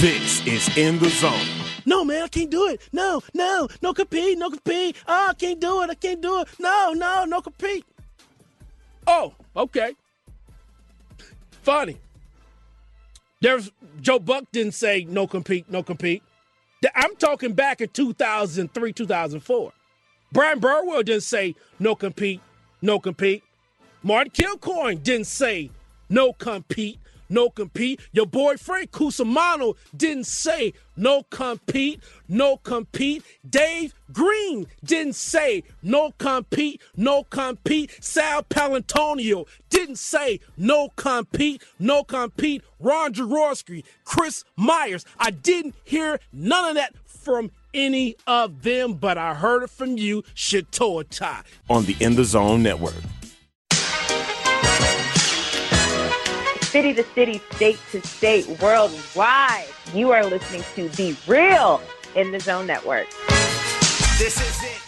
This is In the Zone. No, man, I can't do it. No, no, no compete, no compete. Oh, I can't do it. I can't do it. No, no, no compete. Oh, okay. Funny. There's Joe Buck didn't say no compete, no compete. I'm talking back in 2003, 2004. Bryan Burwell didn't say no compete, no compete. Martin Kilcoyne didn't say no compete, no compete. Your boy Frank Cusimano didn't say no compete, no compete. Dave Green didn't say no compete, no compete. Sal Paolantonio didn't say no compete, no compete. Ron Jaworski, Chris Myers. I didn't hear none of that from any of them, but I heard it from you, Shatoa Tai. On the In the Zone Network. City to city, state to state, worldwide. You are listening to The Real in the Zone Network. This is it.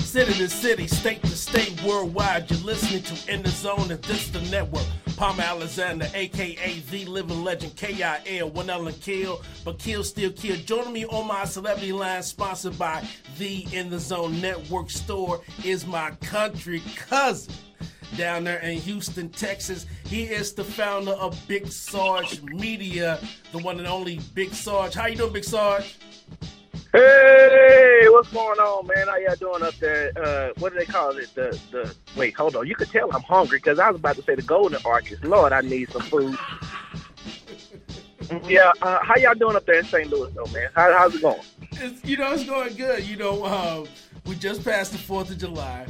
City to city, state to state, worldwide. You're listening to In the Zone, and this is the network. Palmer Alexander, aka The Living Legend, KIL, One Ellen Kill, but Kill Still Kill. Joining me on my celebrity line, sponsored by The In the Zone Network store, is my country cousin down there in Houston, Texas. He is the founder of Big Sarge Media, the one and only Big Sarge. How you doing, Big Sarge? Hey, what's going on, man? How y'all doing up there? Uh, what do they call it? The the wait, hold on. You could tell I'm hungry because I was about to say the Golden Arches. Lord, I need some food. yeah, uh, how y'all doing up there in St. Louis, though, man? How, how's it going? It's, you know, it's going good. You know, uh, we just passed the Fourth of July,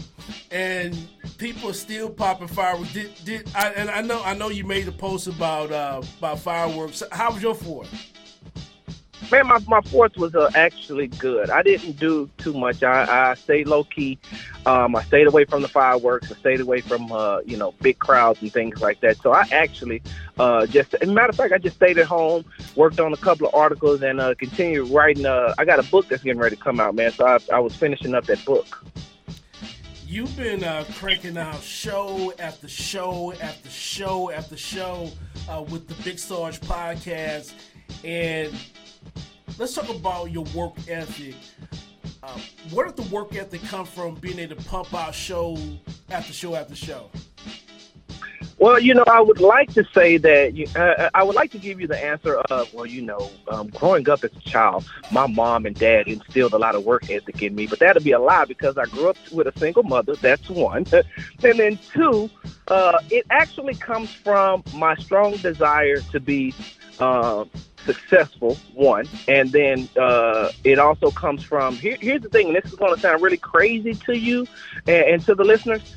and people are still popping fireworks. Did did I, and I know I know you made a post about uh, about fireworks. How was your Fourth? Man, my, my fourth was uh, actually good. I didn't do too much. I, I stayed low key. Um, I stayed away from the fireworks. I stayed away from uh, you know big crowds and things like that. So I actually uh, just, as a matter of fact, I just stayed at home, worked on a couple of articles, and uh, continued writing. Uh, I got a book that's getting ready to come out, man. So I, I was finishing up that book. You've been uh, cranking out show after show after show after show uh, with the Big Sarge podcast, and let's talk about your work ethic. Uh, where did the work ethic come from? Being able to pump out show after show after show. Well, you know, I would like to say that you, uh, uh, I would like to give you the answer of, well, you know, um, growing up as a child, my mom and dad instilled a lot of work ethic in me, but that'd be a lie because I grew up with a single mother. That's one. and then two, uh, it actually comes from my strong desire to be uh, successful, one, and then uh, it also comes from here, here's the thing, and this is going to sound really crazy to you and, and to the listeners.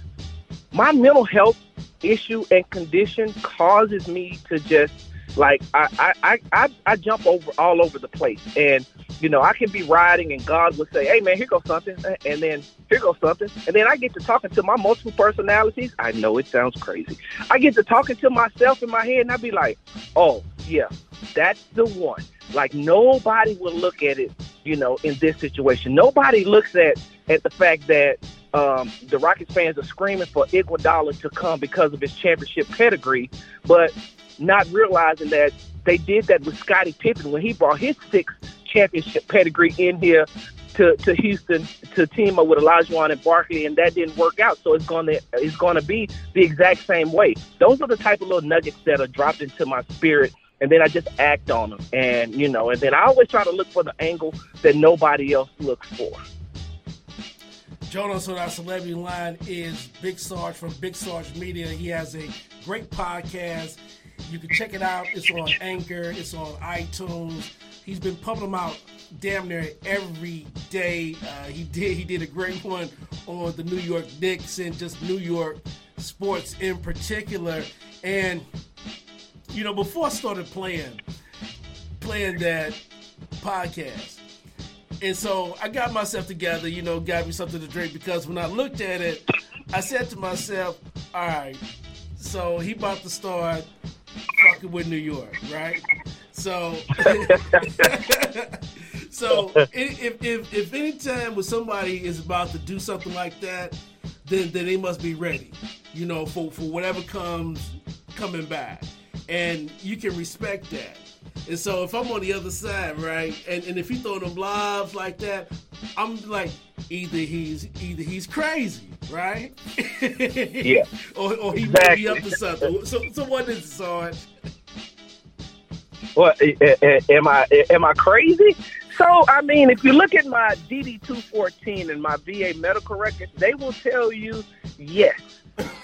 My mental health issue and condition causes me to just like I, I, I, I jump over all over the place and you know I can be riding and God will say hey man here goes something and then here goes something and then I get to talking to my multiple personalities I know it sounds crazy I get to talking to myself in my head and I be like oh yeah that's the one. Like nobody will look at it, you know, in this situation. Nobody looks at at the fact that um, the Rockets fans are screaming for Iguodala to come because of his championship pedigree, but not realizing that they did that with Scottie Pippen when he brought his sixth championship pedigree in here to, to Houston to team up with Olajuwon and Barkley, and that didn't work out. So it's going to it's going to be the exact same way. Those are the type of little nuggets that are dropped into my spirit and then I just act on them. And you know, and then I always try to look for the angle that nobody else looks for. Us on our celebrity line is Big Sarge from Big Sarge Media. He has a great podcast. You can check it out. It's on Anchor. It's on iTunes. He's been pumping them out damn near every day. Uh, he did. He did a great one on the New York Knicks and just New York sports in particular. And you know, before I started playing, playing that podcast. And so I got myself together, you know, got me something to drink because when I looked at it, I said to myself, all right, so he about to start fucking with New York, right? So, so if, if if any time when somebody is about to do something like that, then then they must be ready, you know, for for whatever comes coming back, and you can respect that. And so if I'm on the other side, right, and, and if he throw them lobs like that, I'm like, either he's either he's crazy, right? Yeah. or, or he Exactly. may be up to something. So so what is it, Sarge? What eh, eh, eh, am I? Am I crazy? So I mean, if you look at my DD two fourteen and my VA medical records, they will tell you yes.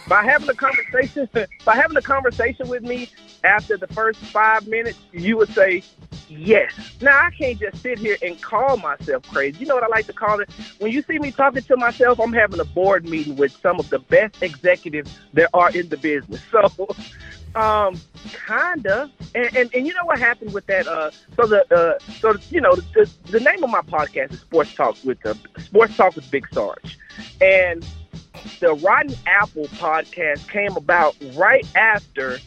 By having a conversation, by having a conversation with me after the first five minutes, you would say yes. Now I can't just sit here and call myself crazy. You know what I like to call it? When you see me talking to myself, I'm having a board meeting with some of the best executives there are in the business. So. Um, kinda, and, and and you know what happened with that? Uh, so the uh, so you know the, the name of my podcast is Sports Talk with the Sports Talk with Big Sarge, and the Rotten Apple podcast came about right after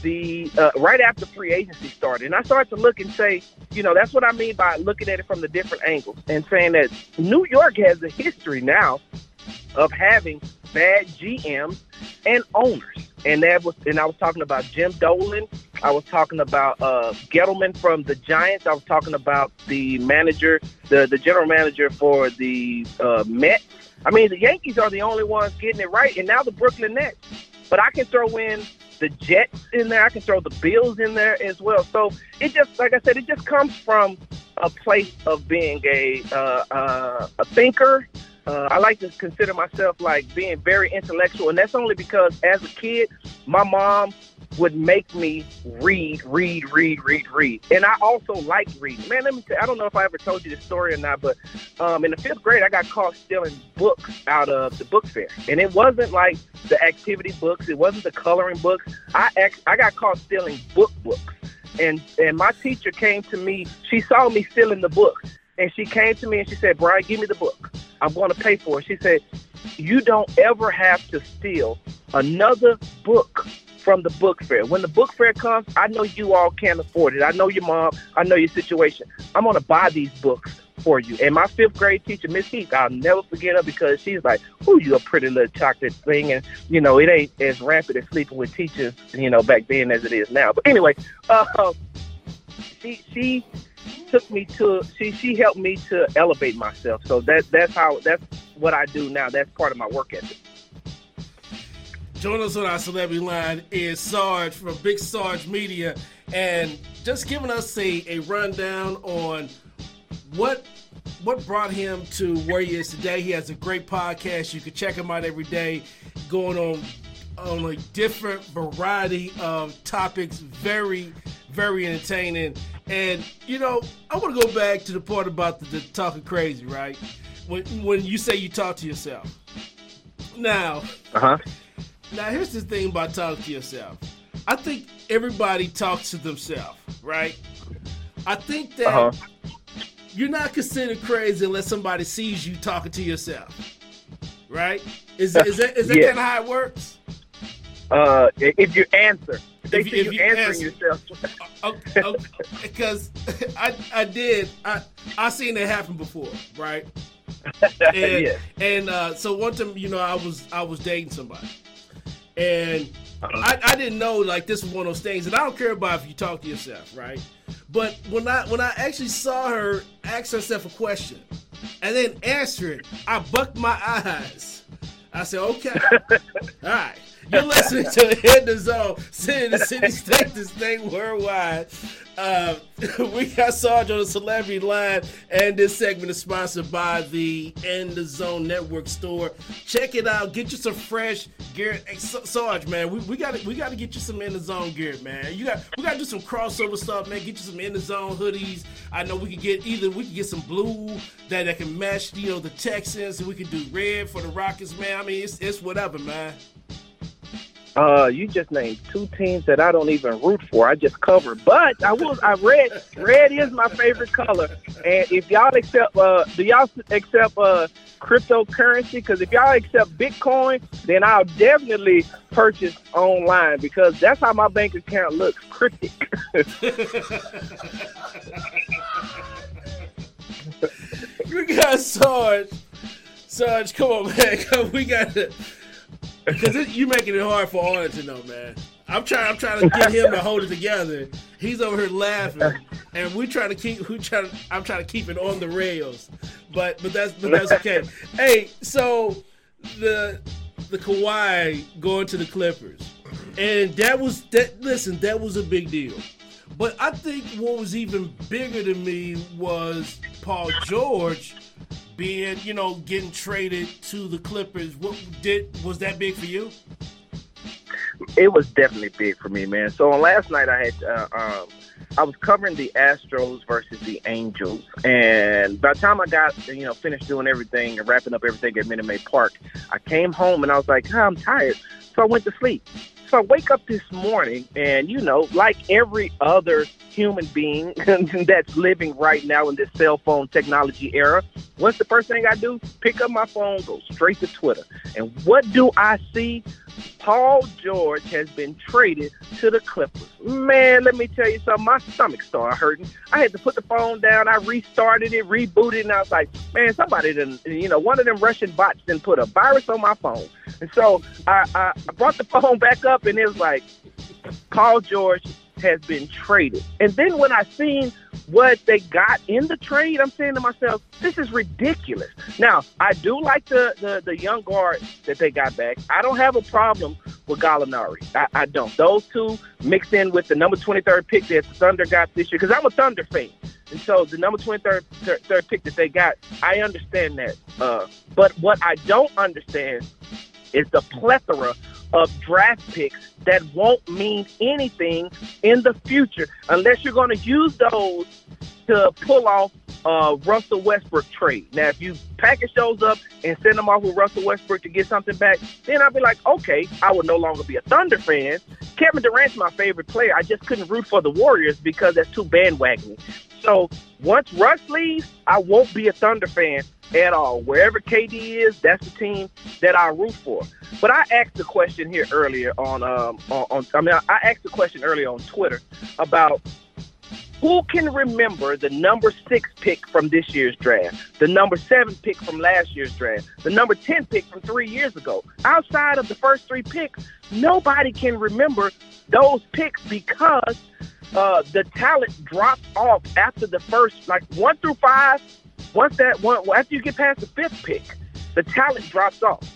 the uh, right after free agency started, and I started to look and say, you know, that's what I mean by looking at it from the different angles and saying that New York has a history now of having bad GMs and owners. And that was, and I was talking about Jim Dolan. I was talking about uh, Gettleman from the Giants. I was talking about the manager, the the general manager for the uh, Mets. I mean, the Yankees are the only ones getting it right, and now the Brooklyn Nets. But I can throw in the Jets in there. I can throw the Bills in there as well. So it just, like I said, it just comes from a place of being a uh, uh, a thinker. Uh, I like to consider myself like being very intellectual, and that's only because as a kid, my mom would make me read, read, read, read, read, and I also like reading. Man, let me tell. you, I don't know if I ever told you this story or not, but um, in the fifth grade, I got caught stealing books out of the book fair, and it wasn't like the activity books. It wasn't the coloring books. I I got caught stealing book books, and and my teacher came to me. She saw me stealing the books, and she came to me and she said, "Brian, give me the book. I'm going to pay for it." She said, "You don't ever have to steal another book." From the book fair. When the book fair comes, I know you all can't afford it. I know your mom. I know your situation. I'm gonna buy these books for you. And my fifth grade teacher, Miss Heath, I'll never forget her because she's like, "Oh, you a pretty little chocolate thing," and you know it ain't as rampant as sleeping with teachers, you know, back then as it is now. But anyway, uh, she she took me to she she helped me to elevate myself. So that that's how that's what I do now. That's part of my work ethic. Join us on our celebrity line is Sarge from Big Sarge Media, and just giving us a, a rundown on what what brought him to where he is today. He has a great podcast. You can check him out every day, going on on a different variety of topics. Very, very entertaining. And you know, I want to go back to the part about the, the talking crazy, right? When when you say you talk to yourself. Now, Uh huh. now, here's the thing about talking to yourself. I think everybody talks to themselves, right? I think that Uh-huh. you're not considered crazy unless somebody sees you talking to yourself, right? Is, is that, is that Yeah. kind of how it works? Uh, if you answer, they If you- see if you, you answering answer. yourself. Because I, I did, I, I seen it happen before, right? and yeah. and uh, so one time, you know, I was I was dating somebody, and Uh-huh. I, I didn't know like this was one of those things, and I don't care about if you talk to yourself, right? But when I when I actually saw her ask herself a question and then answer it, I bucked my eyes. I said, "Okay, all right." You're listening to In the Zone, city to city, state to state, worldwide. Uh, we got Sarge on the celebrity line, and this segment is sponsored by the In the Zone Network store. Check it out. Get you some fresh gear. Hey, Sarge, man, we, we got to we got to get you some In the Zone gear, man. You got we got to do some crossover stuff, man. Get you some In the Zone hoodies. I know we could get either we could get some blue that, that can match, you know, the Texans, and we could do red for the Rockets, man. I mean, it's it's whatever, man. Uh, you just named two teams that I don't even root for. I just cover. But I will. I read. Red is my favorite color. And if y'all accept, uh, do y'all accept uh cryptocurrency? Because if y'all accept Bitcoin, then I'll definitely purchase online because that's how my bank account looks. Cryptic. we got Sarge. Sarge, come on, man. We got to. Because you're making it hard for Arnold to know, man. I'm trying. I'm trying to get him to hold it together. He's over here laughing, and we trying to keep. We trying. To, I'm trying to keep it on the rails, but but that's but that's okay. hey, so the the Kawhi going to the Clippers, and that was that. Listen, that was a big deal. But I think what was even bigger to me was Paul George being, you know, getting traded to the Clippers. What did was that big for you? It was definitely big for me, man. So on last night, I had uh, um, I was covering the Astros versus the Angels, and by the time I got you know finished doing everything and wrapping up everything at Minute Maid Park, I came home and I was like, oh, I'm tired, so I went to sleep. So I wake up this morning, and you know, like every other human being that's living right now in this cell phone technology era, what's the first thing I do? Pick up my phone, go straight to Twitter. And what do I see? Paul George has been traded to the Clippers. Man, let me tell you something. My stomach started hurting. I had to put the phone down. I restarted it, rebooted, and I was like, man, somebody didn't, you know, one of them Russian bots didn't put a virus on my phone. And so I, I, I brought the phone back up, and it was like, Paul George has been traded. And then when I seen what they got in the trade, I'm saying to myself, this is ridiculous. Now, I do like the, the, the young guard that they got back. I don't have a problem with Gallinari. I, I don't. Those two mixed in with the number 23rd pick that the Thunder got this year, because I'm a Thunder fan. And so the number 23rd third, third pick that they got, I understand that. Uh, but what I don't understand is the plethora of draft picks that won't mean anything in the future unless you're going to use those to pull off uh, Russell Westbrook trade. Now, if you package those up and send them off with Russell Westbrook to get something back, then I'll be like, okay, I would no longer be a Thunder fan. Kevin Durant's my favorite player. I just couldn't root for the Warriors because that's too bandwagon. So once Russ leaves, I won't be a Thunder fan at all. Wherever KD is, that's the team that I root for. But I asked the question here earlier on, um, on, on I mean, I asked the question earlier on Twitter about who can remember the number six pick from this year's draft, the number seven pick from last year's draft, the number 10 pick from three years ago? Outside of the first three picks, nobody can remember those picks because uh, the talent drops off after the first, like one through five. Once that one, after you get past the fifth pick, the talent drops off.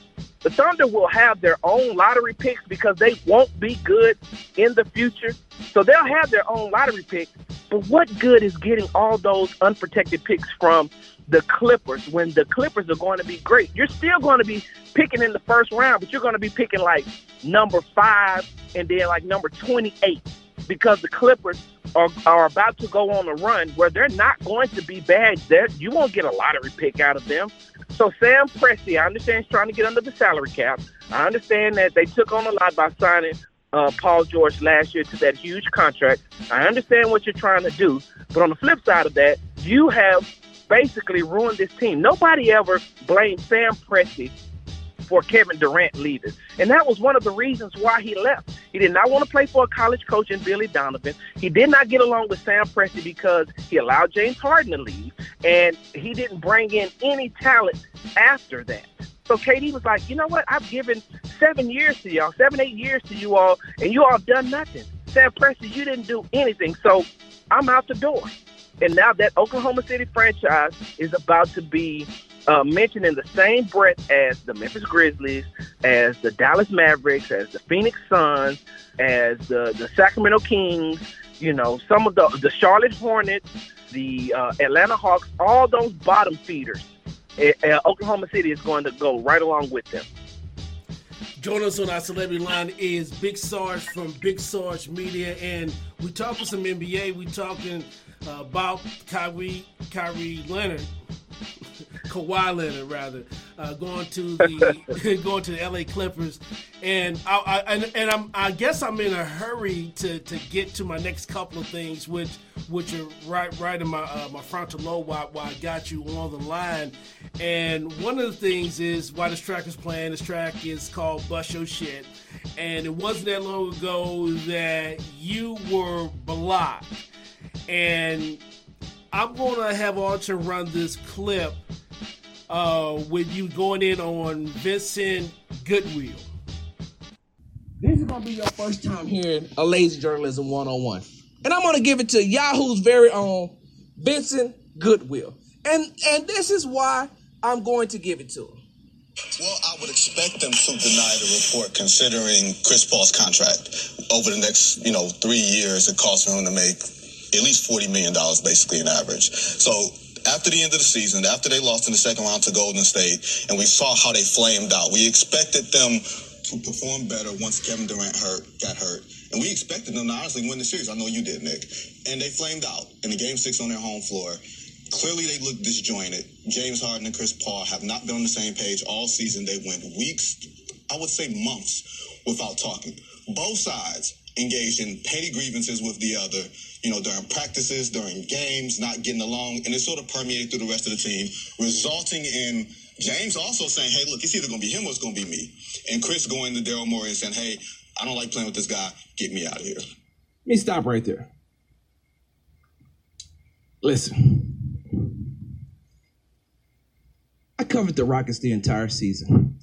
The Thunder will have their own lottery picks because they won't be good in the future. So they'll have their own lottery picks. But what good is getting all those unprotected picks from the Clippers when the Clippers are going to be great? You're still going to be picking in the first round, but you're going to be picking like number five and then like number 28 because the Clippers are, are about to go on a run where they're not going to be bad. There, you won't get a lottery pick out of them. So Sam Presti, I understand he's trying to get under the salary cap. I understand that they took on a lot by signing uh, Paul George last year to that huge contract. I understand what you're trying to do, but on the flip side of that, you have basically ruined this team. Nobody ever blamed Sam Presti for Kevin Durant leaving. And that was one of the reasons why he left. He did not want to play for a college coach in Billy Donovan. He did not get along with Sam Presti because he allowed James Harden to leave, and he didn't bring in any talent after that. So KD was like, you know what? I've given seven years to y'all, seven, eight years to you all, and you all done nothing. Sam Presti, you didn't do anything. So I'm out the door. And now that Oklahoma City franchise is about to be uh, mentioned in the same breath as the Memphis Grizzlies, as the Dallas Mavericks, as the Phoenix Suns, as the, the Sacramento Kings, you know, some of the, the Charlotte Hornets, the uh, Atlanta Hawks, all those bottom feeders. Uh, Oklahoma City is going to go right along with them. Joining us on our celebrity line is Big Sarge from Big Sarge Media, and we talking some NBA. We talking uh, about Kyrie, Kyrie Leonard, Kawhi Leonard rather, uh, going to the going to the LA Clippers, and I, I and, and I'm I guess I'm in a hurry to, to get to my next couple of things, which which are right right in my uh, my frontal lobe while, while I got you on the line, and one of the things is why this track is playing. This track is called Bust Your Shit, and it wasn't that long ago that you were blocked, and I'm gonna have Archer run this clip uh, with you going in on Vincent Goodwill. This is gonna be your first time hearing a lazy journalism one-on-one. And I'm gonna give it to Yahoo's very own Vincent Goodwill. And and this is why I'm going to give it to him. Well, I would expect them to deny the report considering Chris Paul's contract. Over the next, you know, three years, it costs for him to make at least $40 million basically in average. So after the end of the season, after they lost in the second round to Golden State, and we saw how they flamed out, we expected them to perform better once Kevin Durant hurt, got hurt. And we expected them to honestly win the series. I know you did, Nick. And they flamed out in the game six on their home floor. Clearly, they look disjointed. James Harden and Chris Paul have not been on the same page all season. They went weeks, I would say months, without talking. Both sides engaged in petty grievances with the other, you know, during practices, during games, not getting along, and it sort of permeated through the rest of the team, resulting in James also saying, hey, look, it's either going to be him or it's going to be me. And Chris going to Daryl Morey and saying, hey, I don't like playing with this guy. Get me out of here. Let me stop right there. Listen. I covered the Rockets the entire season.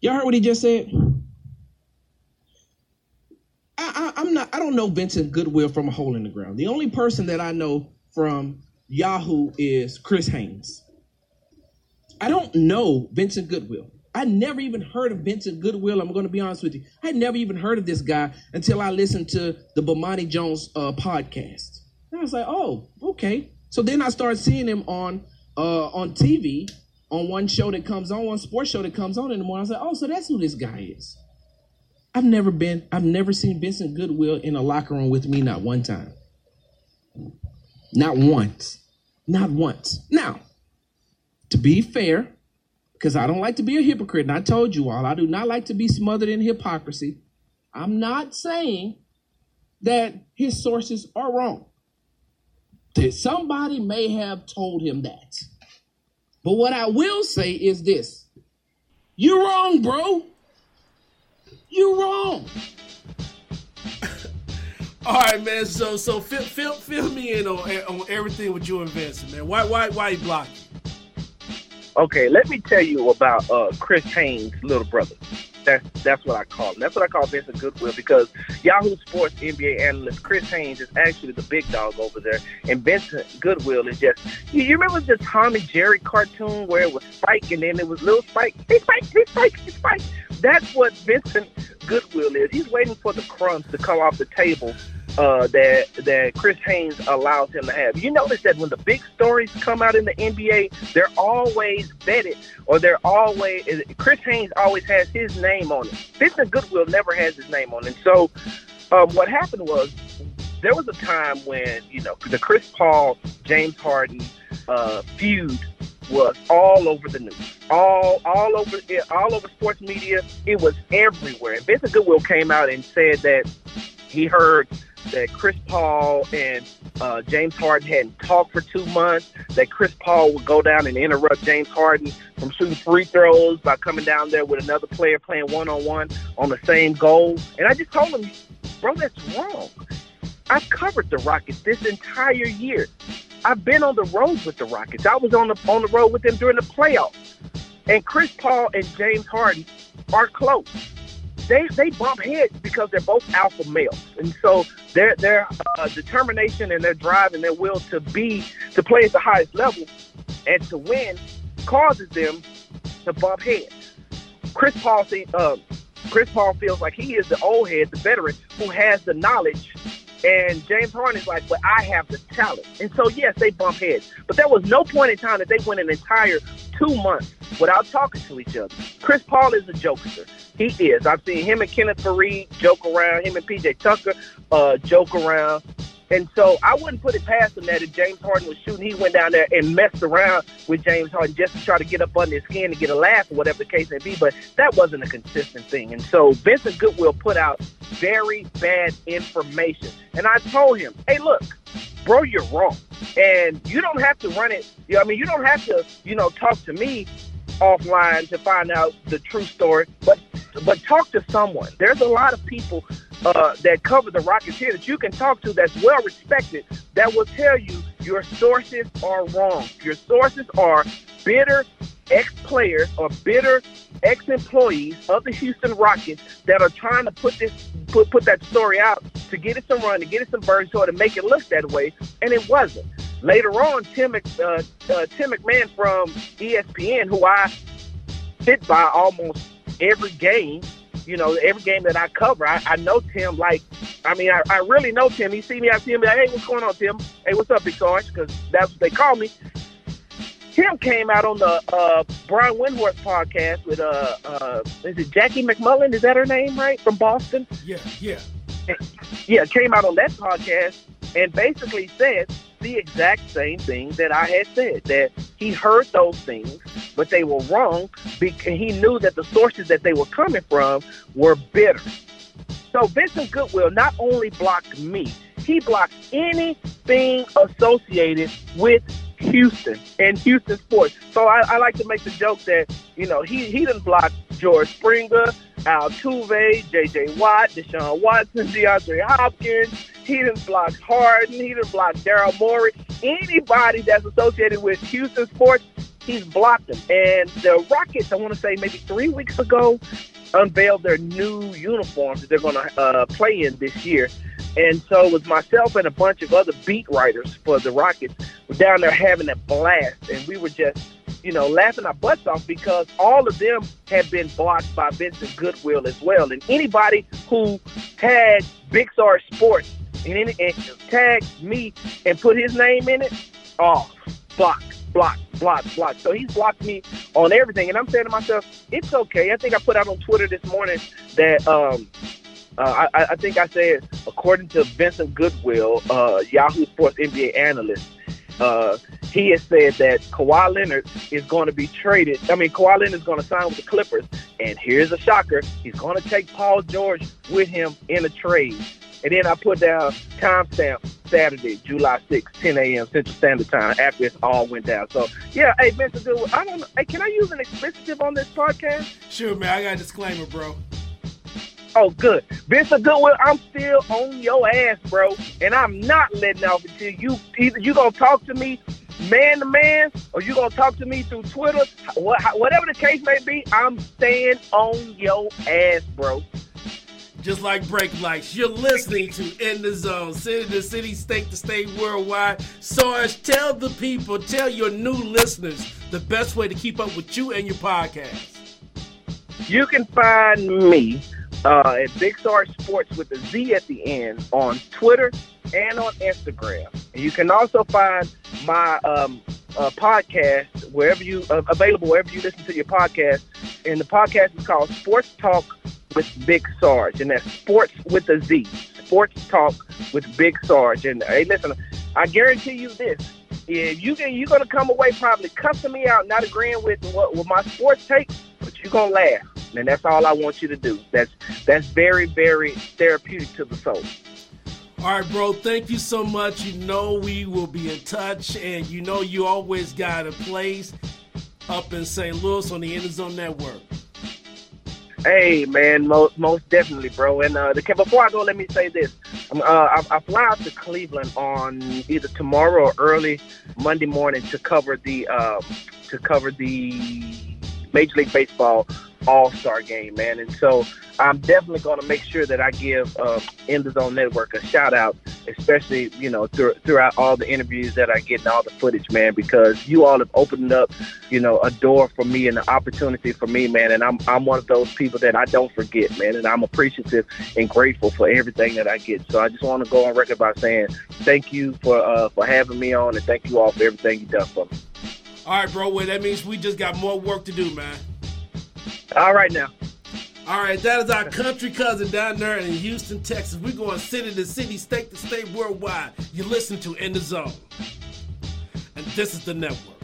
Y'all heard what he just said? I, I, am not. I don't know Vincent Goodwill from a hole in the ground. The only person that I know from Yahoo is Chris Haynes. I don't know Vincent Goodwill. I never even heard of Vincent Goodwill. I'm going to be honest with you. I never even heard of this guy until I listened to the Bomani Jones uh, podcast. And I was like, oh, okay. So then I started seeing him on uh, on TV on one show that comes on, one sports show that comes on in the morning. I was like, oh, so that's who this guy is. I've never been, I've never seen Vincent Goodwill in a locker room with me, not one time. Not once. Not once. Now, to be fair, because I don't like to be a hypocrite, and I told you all, I do not like to be smothered in hypocrisy. I'm not saying that his sources are wrong. That somebody may have told him that. But what I will say is this you're wrong, bro. You're wrong. All right, man. So, so fill, fill, fill me in on, on everything with you and Vincent, man. Why, why, why you blocking? Okay, let me tell you about uh, Chris Haynes' little brother. That's that's what I call him. That's what I call Vincent Goodwill because Yahoo Sports NBA analyst Chris Haynes is actually the big dog over there, and Vincent Goodwill is just. You, you remember the Tom and Jerry cartoon where it was Spike and then it was little Spike? Hey Spike! Hey Spike! Hey Spike! That's what Vincent Goodwill is. He's waiting for the crumbs to come off the table uh, that that Chris Haynes allows him to have. You notice that when the big stories come out in the NBA, they're always vetted, or they're always Chris Haynes always has his name on it. Vincent Goodwill never has his name on it. And So, um, what happened was there was a time when you know the Chris Paul James Harden uh, feud was all over the news, all all over all over sports media. It was everywhere. And Vincent Goodwill came out and said that he heard that Chris Paul and uh, James Harden hadn't talked for two months. That Chris Paul would go down and interrupt James Harden from shooting free throws by coming down there with another player playing one on one on the same goal. And I just told him, bro, that's wrong. I've covered the Rockets this entire year. I've been on the road with the Rockets. I was on the on the road with them during the playoffs. And Chris Paul and James Harden are close they they bump heads because they're both alpha males, and so their their uh, determination and their drive and their will to be to play at the highest level and to win causes them to bump heads. Chris Paul, uh, Chris Paul feels like he is the old head, the veteran who has the knowledge and James Harden is like, but I have the talent. And so, yes, they bump heads. But there was no point in time that they went an entire two months without talking to each other. Chris Paul is a jokester. He is. I've seen him and Kenneth Faried joke around, him and PJ Tucker uh, joke around. And so I wouldn't put it past him that if James Harden was shooting, he went down there and messed around with James Harden just to try to get up under his skin to get a laugh or whatever the case may be. But that wasn't a consistent thing. And so Vincent Goodwill put out very bad information. And I told him, hey, look, bro, you're wrong. And you don't have to run it. You know, I mean, you don't have to, you know, talk to me offline to find out the true story, but but talk to someone. There's a lot of people uh, that cover the Rockets here that you can talk to that's well respected that will tell you your sources are wrong. Your sources are bitter ex-players or bitter ex-employees of the Houston Rockets that are trying to put this put put that story out to get it some run, to get it some burn, so to make it look that way, and it wasn't. Later on, Tim uh, uh, Tim McMahon from ESPN, who I sit by almost every game, you know, every game that I cover, I, I know Tim like, I mean, I, I really know Tim. He see me, I see him, like, hey, what's going on, Tim? Hey, what's up, Big Sarge? Because that's what they call me. Tim came out on the uh, Brian Windhorst podcast with uh, uh, is it Jackie MacMullan? Is that her name, right? From Boston. Yeah, yeah, yeah. Came out on that podcast and basically said the exact same thing that I had said. That he heard those things, but they were wrong because he knew that the sources that they were coming from were bitter. So Vincent Goodwill not only blocked me, he blocked anything associated with Houston and Houston sports. So I, I, like to make the joke that, you know, he, he didn't block George Springer, Altuve, J.J. Watt, Deshaun Watson, DeAndre Hopkins. He didn't block Harden. He didn't block Daryl Morey. Anybody that's associated with Houston sports, he's blocked them. And the Rockets, I want to say maybe three weeks ago, unveiled their new uniforms that they're going to uh, play in this year. And so it was myself and a bunch of other beat writers for the Rockets were down there having a blast, and we were just, you know, laughing our butts off because all of them had been blocked by Vincent Goodwill as well. And anybody who tagged Big Star Sports and, any, and tagged me and put his name in it, off, block, block, block, block. So he's blocked me on everything, and I'm saying to myself, it's okay. I think I put out on Twitter this morning that um, uh, I, I, think I said, according to Vincent Goodwill, uh, Yahoo Sports NBA analyst, uh, he has said that Kawhi Leonard is going to be traded. I mean, Kawhi Leonard is going to sign with the Clippers. And here's a shocker: he's going to take Paul George with him in a trade. And then I put down timestamp Saturday, July 6, 10 a.m. Central Standard Time after it all went down. So, yeah, hey, Vincent Goodwill, I don't know. Hey, can I use an expletive on this podcast? Sure, man. I got a disclaimer, bro. Oh, good. Vincent Goodwill, I'm still on your ass, bro. And I'm not letting off until you either you gonna talk to me man to man or you gonna talk to me through Twitter. Whatever the case may be, I'm staying on your ass, bro. Just like break lights, you're listening to In the Zone, city to city, state to state, worldwide. Sarge, tell the people, tell your new listeners the best way to keep up with you and your podcast. You can find me uh, at Big Sarge Sports with a Z at the end on Twitter and on Instagram. And you can also find my um, uh, podcast wherever you uh, available wherever you listen to your podcast. And the podcast is called Sports Talk with Big Sarge, and that's Sports with a Z. Sports Talk with Big Sarge. And hey, listen, I guarantee you this: if you can, you're gonna come away probably cussing me out, not agreeing with what with my sports take, but you're gonna laugh and that's all I want you to do. That's that's very very therapeutic to the soul. All right, bro. Thank you so much. You know we will be in touch, and you know you always got a place up in St. Louis on the Zone Network. Hey, man, most most definitely, bro. And uh, the, before I go, let me say this: uh, I, I fly out to Cleveland on either tomorrow or early Monday morning to cover the uh, to cover the Major League Baseball all Star game, man. And so I'm definitely going to make sure that I give uh, In the Zone Network a shout out, especially you know through, throughout all the interviews that I get and all the footage, man, because you all have opened up, you know, a door for me and an opportunity for me, man. And I'm I'm one of those people that I don't forget, man, and I'm appreciative and grateful for everything that I get. So I just want to go on record by saying thank you for uh, for having me on, and thank you all for everything you've done for me. All right, bro. Well, that means we just got more work to do, man. All right now. All right, that is our country cousin down there in Houston, Texas. We're going city to city, state to state, worldwide. You listen to In the Zone. And this is the network.